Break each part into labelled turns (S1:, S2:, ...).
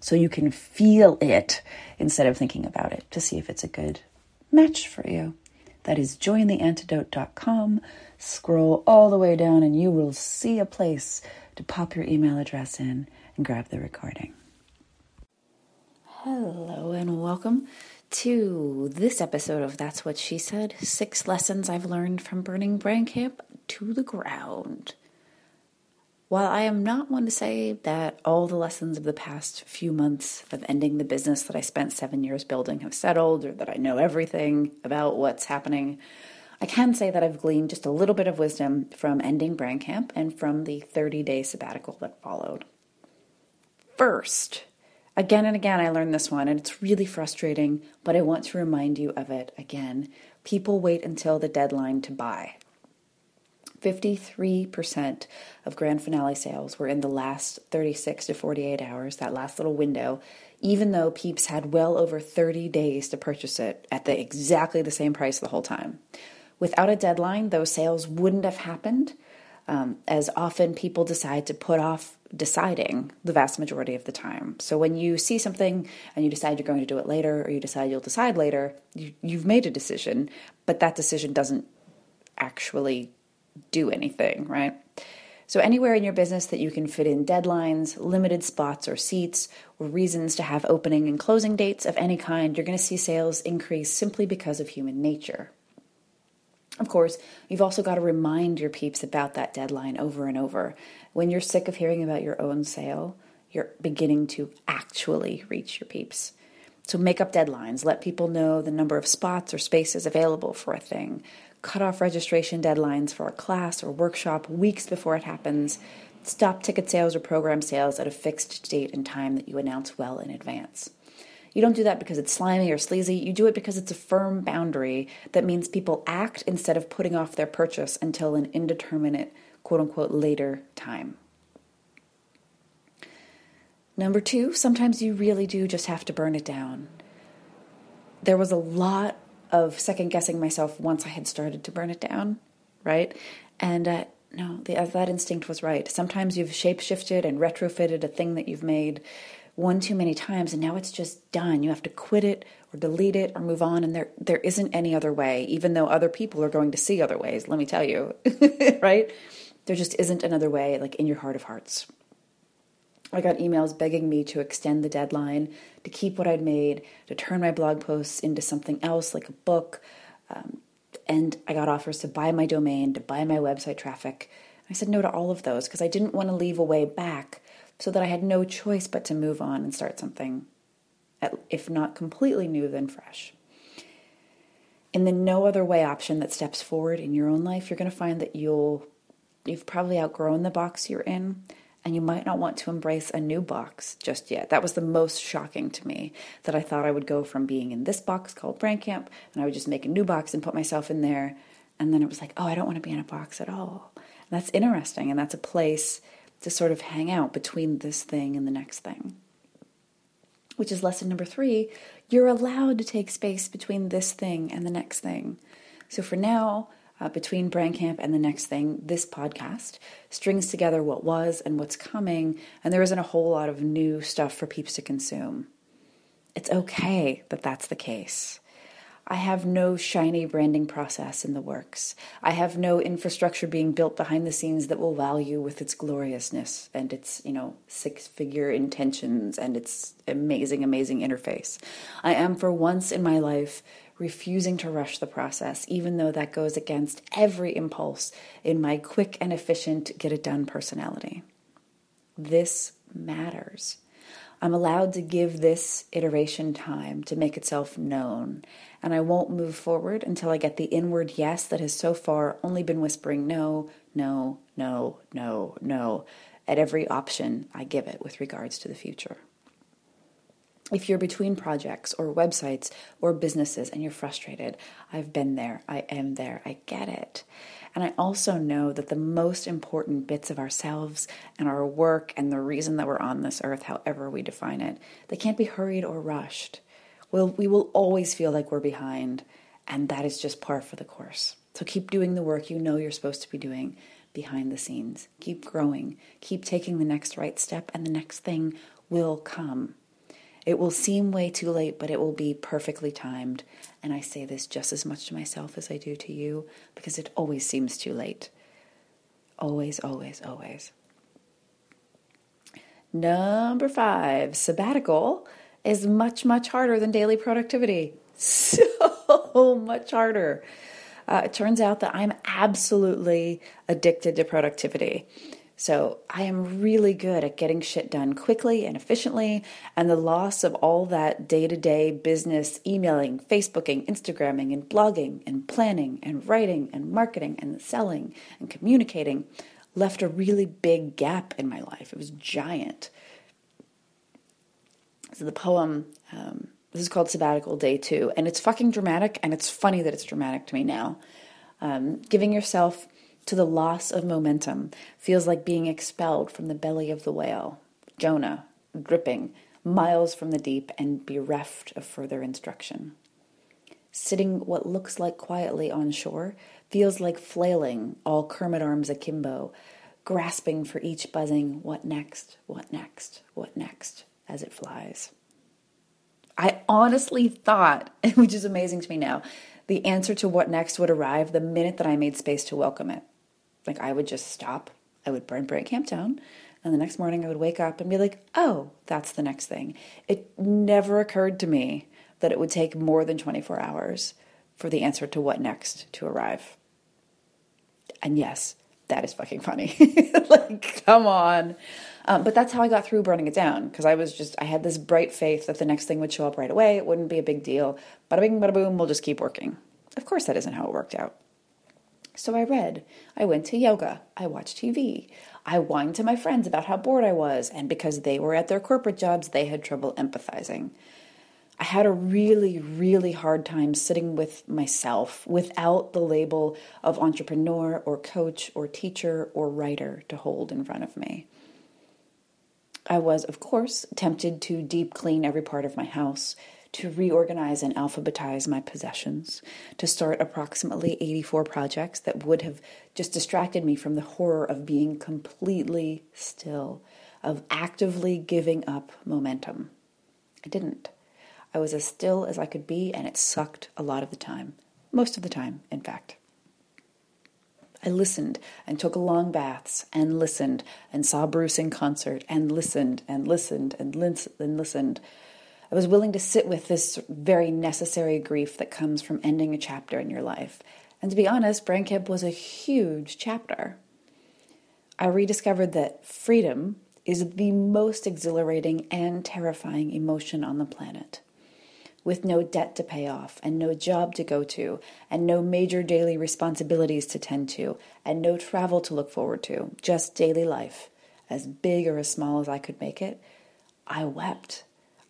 S1: so you can feel it instead of thinking about it to see if it's a good match for you. That is jointheantidote.com. Scroll all the way down and you will see a place to pop your email address in and grab the recording. Hello and welcome to this episode of That's What She Said Six Lessons I've Learned from Burning Brand Camp to the Ground. While I am not one to say that all the lessons of the past few months of ending the business that I spent seven years building have settled, or that I know everything about what's happening, I can say that I've gleaned just a little bit of wisdom from ending Brand Camp and from the 30 day sabbatical that followed. First, again and again, I learned this one, and it's really frustrating, but I want to remind you of it again. People wait until the deadline to buy. 53% of grand finale sales were in the last 36 to 48 hours, that last little window, even though Peeps had well over 30 days to purchase it at the exactly the same price the whole time. Without a deadline, those sales wouldn't have happened, um, as often people decide to put off deciding the vast majority of the time. So when you see something and you decide you're going to do it later, or you decide you'll decide later, you, you've made a decision, but that decision doesn't actually do anything, right? So, anywhere in your business that you can fit in deadlines, limited spots or seats, or reasons to have opening and closing dates of any kind, you're going to see sales increase simply because of human nature. Of course, you've also got to remind your peeps about that deadline over and over. When you're sick of hearing about your own sale, you're beginning to actually reach your peeps. So make up deadlines. Let people know the number of spots or spaces available for a thing cut off registration deadlines for a class or workshop weeks before it happens, stop ticket sales or program sales at a fixed date and time that you announce well in advance. You don't do that because it's slimy or sleazy. You do it because it's a firm boundary that means people act instead of putting off their purchase until an indeterminate, quote unquote, later time. Number two, sometimes you really do just have to burn it down. There was a lot of second guessing myself once I had started to burn it down, right? And uh, no, the, uh, that instinct was right. Sometimes you've shapeshifted and retrofitted a thing that you've made one too many times, and now it's just done. You have to quit it or delete it or move on, and there there isn't any other way. Even though other people are going to see other ways, let me tell you, right? There just isn't another way, like in your heart of hearts. I got emails begging me to extend the deadline, to keep what I'd made, to turn my blog posts into something else like a book. Um, and I got offers to buy my domain, to buy my website traffic. I said no to all of those because I didn't want to leave a way back so that I had no choice but to move on and start something, if not completely new, then fresh. In the no other way option that steps forward in your own life, you're going to find that you'll you've probably outgrown the box you're in and you might not want to embrace a new box just yet. That was the most shocking to me that I thought I would go from being in this box called Brand Camp and I would just make a new box and put myself in there. And then it was like, oh, I don't want to be in a box at all. And that's interesting. And that's a place to sort of hang out between this thing and the next thing. Which is lesson number three you're allowed to take space between this thing and the next thing. So for now, uh, between Brand Camp and the next thing, this podcast strings together what was and what's coming, and there isn't a whole lot of new stuff for peeps to consume. It's okay that that's the case. I have no shiny branding process in the works. I have no infrastructure being built behind the scenes that will wow you with its gloriousness and its, you know, six figure intentions and its amazing, amazing interface. I am, for once in my life, refusing to rush the process, even though that goes against every impulse in my quick and efficient, get it done personality. This matters. I'm allowed to give this iteration time to make itself known, and I won't move forward until I get the inward yes that has so far only been whispering no, no, no, no, no at every option I give it with regards to the future. If you're between projects or websites or businesses and you're frustrated, I've been there, I am there, I get it. And I also know that the most important bits of ourselves and our work and the reason that we're on this earth, however we define it, they can't be hurried or rushed. We'll, we will always feel like we're behind, and that is just par for the course. So keep doing the work you know you're supposed to be doing behind the scenes. Keep growing. Keep taking the next right step, and the next thing will come. It will seem way too late, but it will be perfectly timed. And I say this just as much to myself as I do to you because it always seems too late. Always, always, always. Number five, sabbatical is much, much harder than daily productivity. So much harder. Uh, it turns out that I'm absolutely addicted to productivity. So I am really good at getting shit done quickly and efficiently, and the loss of all that day to day business emailing, Facebooking, Instagramming, and blogging, and planning, and writing, and marketing, and selling, and communicating left a really big gap in my life. It was giant. So the poem, um, this is called Sabbatical Day Two, and it's fucking dramatic, and it's funny that it's dramatic to me now. Um, giving yourself to the loss of momentum feels like being expelled from the belly of the whale, Jonah, dripping, miles from the deep and bereft of further instruction. Sitting what looks like quietly on shore feels like flailing, all Kermit arms akimbo, grasping for each buzzing, what next, what next, what next, as it flies. I honestly thought, which is amazing to me now, the answer to what next would arrive the minute that I made space to welcome it. Like I would just stop, I would burn Brand Camp down, and the next morning I would wake up and be like, oh, that's the next thing. It never occurred to me that it would take more than 24 hours for the answer to what next to arrive. And yes, that is fucking funny. like, come on. Um, but that's how I got through burning it down because I was just, I had this bright faith that the next thing would show up right away. It wouldn't be a big deal. Bada bing, bada boom, we'll just keep working. Of course, that isn't how it worked out. So I read, I went to yoga, I watched TV, I whined to my friends about how bored I was, and because they were at their corporate jobs, they had trouble empathizing. I had a really, really hard time sitting with myself without the label of entrepreneur or coach or teacher or writer to hold in front of me. I was, of course, tempted to deep clean every part of my house, to reorganize and alphabetize my possessions, to start approximately 84 projects that would have just distracted me from the horror of being completely still, of actively giving up momentum. I didn't. I was as still as I could be, and it sucked a lot of the time. Most of the time, in fact. I listened and took long baths and listened and saw Bruce in concert and listened and listened and, listened and listened I was willing to sit with this very necessary grief that comes from ending a chapter in your life. And to be honest, Brand Camp was a huge chapter. I rediscovered that freedom is the most exhilarating and terrifying emotion on the planet. With no debt to pay off, and no job to go to, and no major daily responsibilities to tend to, and no travel to look forward to, just daily life, as big or as small as I could make it, I wept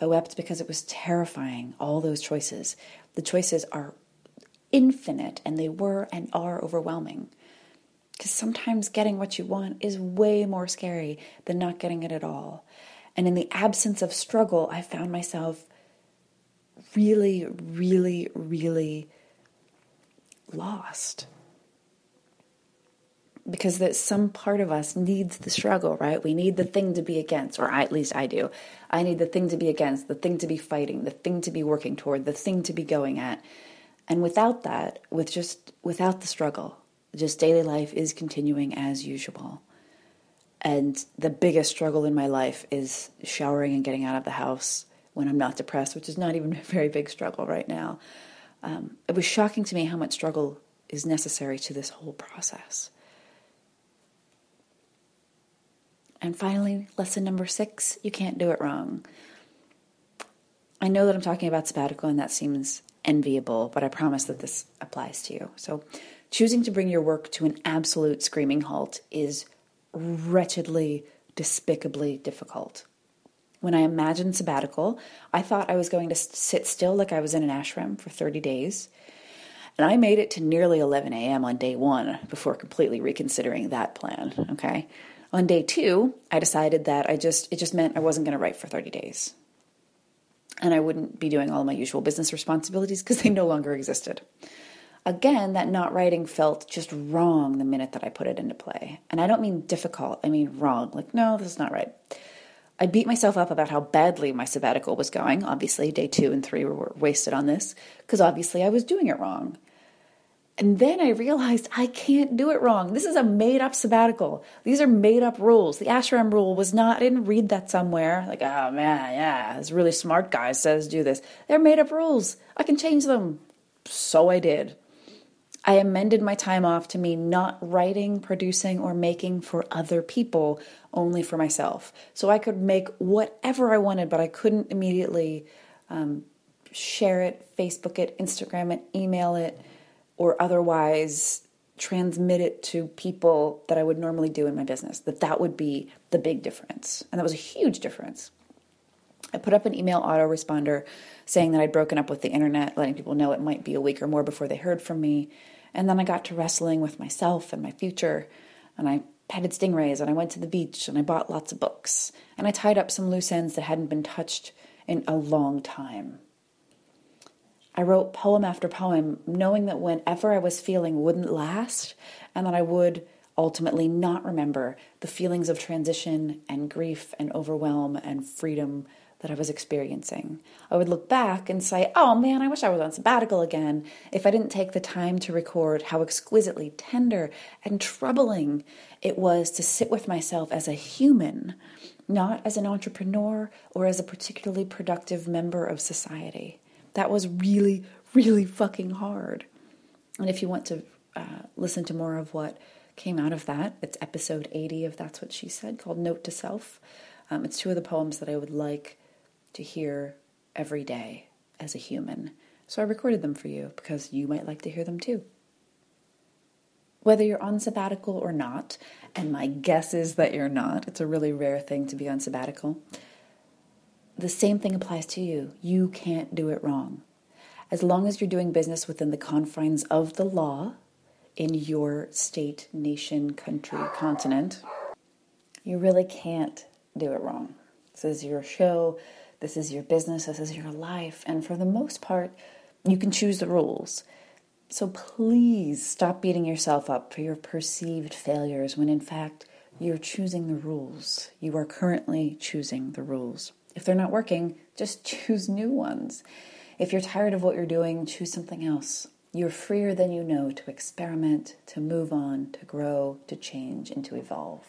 S1: I wept because it was terrifying, all those choices. The choices are infinite, and they were and are overwhelming. Because sometimes getting what you want is way more scary than not getting it at all. And in the absence of struggle, I found myself really, really, really lost because that some part of us needs the struggle, right? We need the thing to be against, or at least I do. I need the thing to be against, the thing to be fighting, the thing to be working toward, the thing to be going at. And without that, with just without the struggle, just daily life is continuing as usual. And the biggest struggle in my life is showering and getting out of the house when I'm not depressed, which is not even a very big struggle right now. Um, it was shocking to me how much struggle is necessary to this whole process. And finally, lesson number six you can't do it wrong. I know that I'm talking about sabbatical and that seems enviable, but I promise that this applies to you. So, choosing to bring your work to an absolute screaming halt is wretchedly, despicably difficult. When I imagined sabbatical, I thought I was going to sit still like I was in an ashram for 30 days. And I made it to nearly 11 a.m. on day one before completely reconsidering that plan. Okay. On day two, I decided that I just, it just meant I wasn't going to write for 30 days and I wouldn't be doing all my usual business responsibilities because they no longer existed. Again, that not writing felt just wrong the minute that I put it into play. And I don't mean difficult, I mean wrong. Like, no, this is not right. I beat myself up about how badly my sabbatical was going. Obviously, day two and three were wasted on this because obviously I was doing it wrong. And then I realized I can't do it wrong. This is a made up sabbatical. These are made up rules. The ashram rule was not, I didn't read that somewhere. Like, oh man, yeah, this really smart guy says do this. They're made up rules. I can change them. So I did. I amended my time off to mean not writing, producing, or making for other people, only for myself. So I could make whatever I wanted, but I couldn't immediately um, share it, Facebook it, Instagram it, email it or otherwise transmit it to people that I would normally do in my business. That that would be the big difference. And that was a huge difference. I put up an email autoresponder saying that I'd broken up with the internet, letting people know it might be a week or more before they heard from me. And then I got to wrestling with myself and my future. And I petted stingrays and I went to the beach and I bought lots of books. And I tied up some loose ends that hadn't been touched in a long time. I wrote poem after poem, knowing that whenever I was feeling wouldn't last, and that I would ultimately not remember the feelings of transition and grief and overwhelm and freedom that I was experiencing. I would look back and say, oh man, I wish I was on sabbatical again if I didn't take the time to record how exquisitely tender and troubling it was to sit with myself as a human, not as an entrepreneur or as a particularly productive member of society. That was really, really fucking hard. And if you want to uh, listen to more of what came out of that, it's episode 80 of That's What She Said called Note to Self. Um, it's two of the poems that I would like to hear every day as a human. So I recorded them for you because you might like to hear them too. Whether you're on sabbatical or not, and my guess is that you're not, it's a really rare thing to be on sabbatical the same thing applies to you. You can't do it wrong. As long as you're doing business within the confines of the law in your state, nation, country, continent, you really can't do it wrong. This is your show, this is your business, this is your life, and for the most part, you can choose the rules. So please stop beating yourself up for your perceived failures when in fact you're choosing the rules. You are currently choosing the rules. If they're not working, just choose new ones. If you're tired of what you're doing, choose something else. You're freer than you know to experiment, to move on, to grow, to change, and to evolve.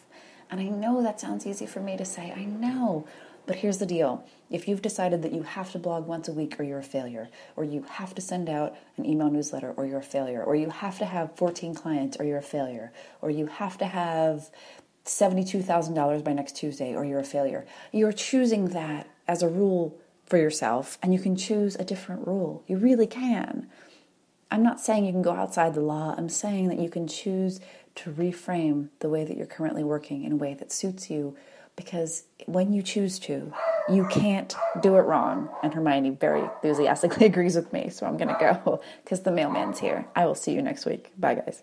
S1: And I know that sounds easy for me to say, I know. But here's the deal if you've decided that you have to blog once a week or you're a failure, or you have to send out an email newsletter or you're a failure, or you have to have 14 clients or you're a failure, or you have to have $72,000 by next Tuesday or you're a failure. You're choosing that as a rule for yourself, and you can choose a different rule. You really can. I'm not saying you can go outside the law, I'm saying that you can choose to reframe the way that you're currently working in a way that suits you because when you choose to, you can't do it wrong. And Hermione very enthusiastically agrees with me, so I'm to go because the mailman's here. I will see you next week. Bye, guys.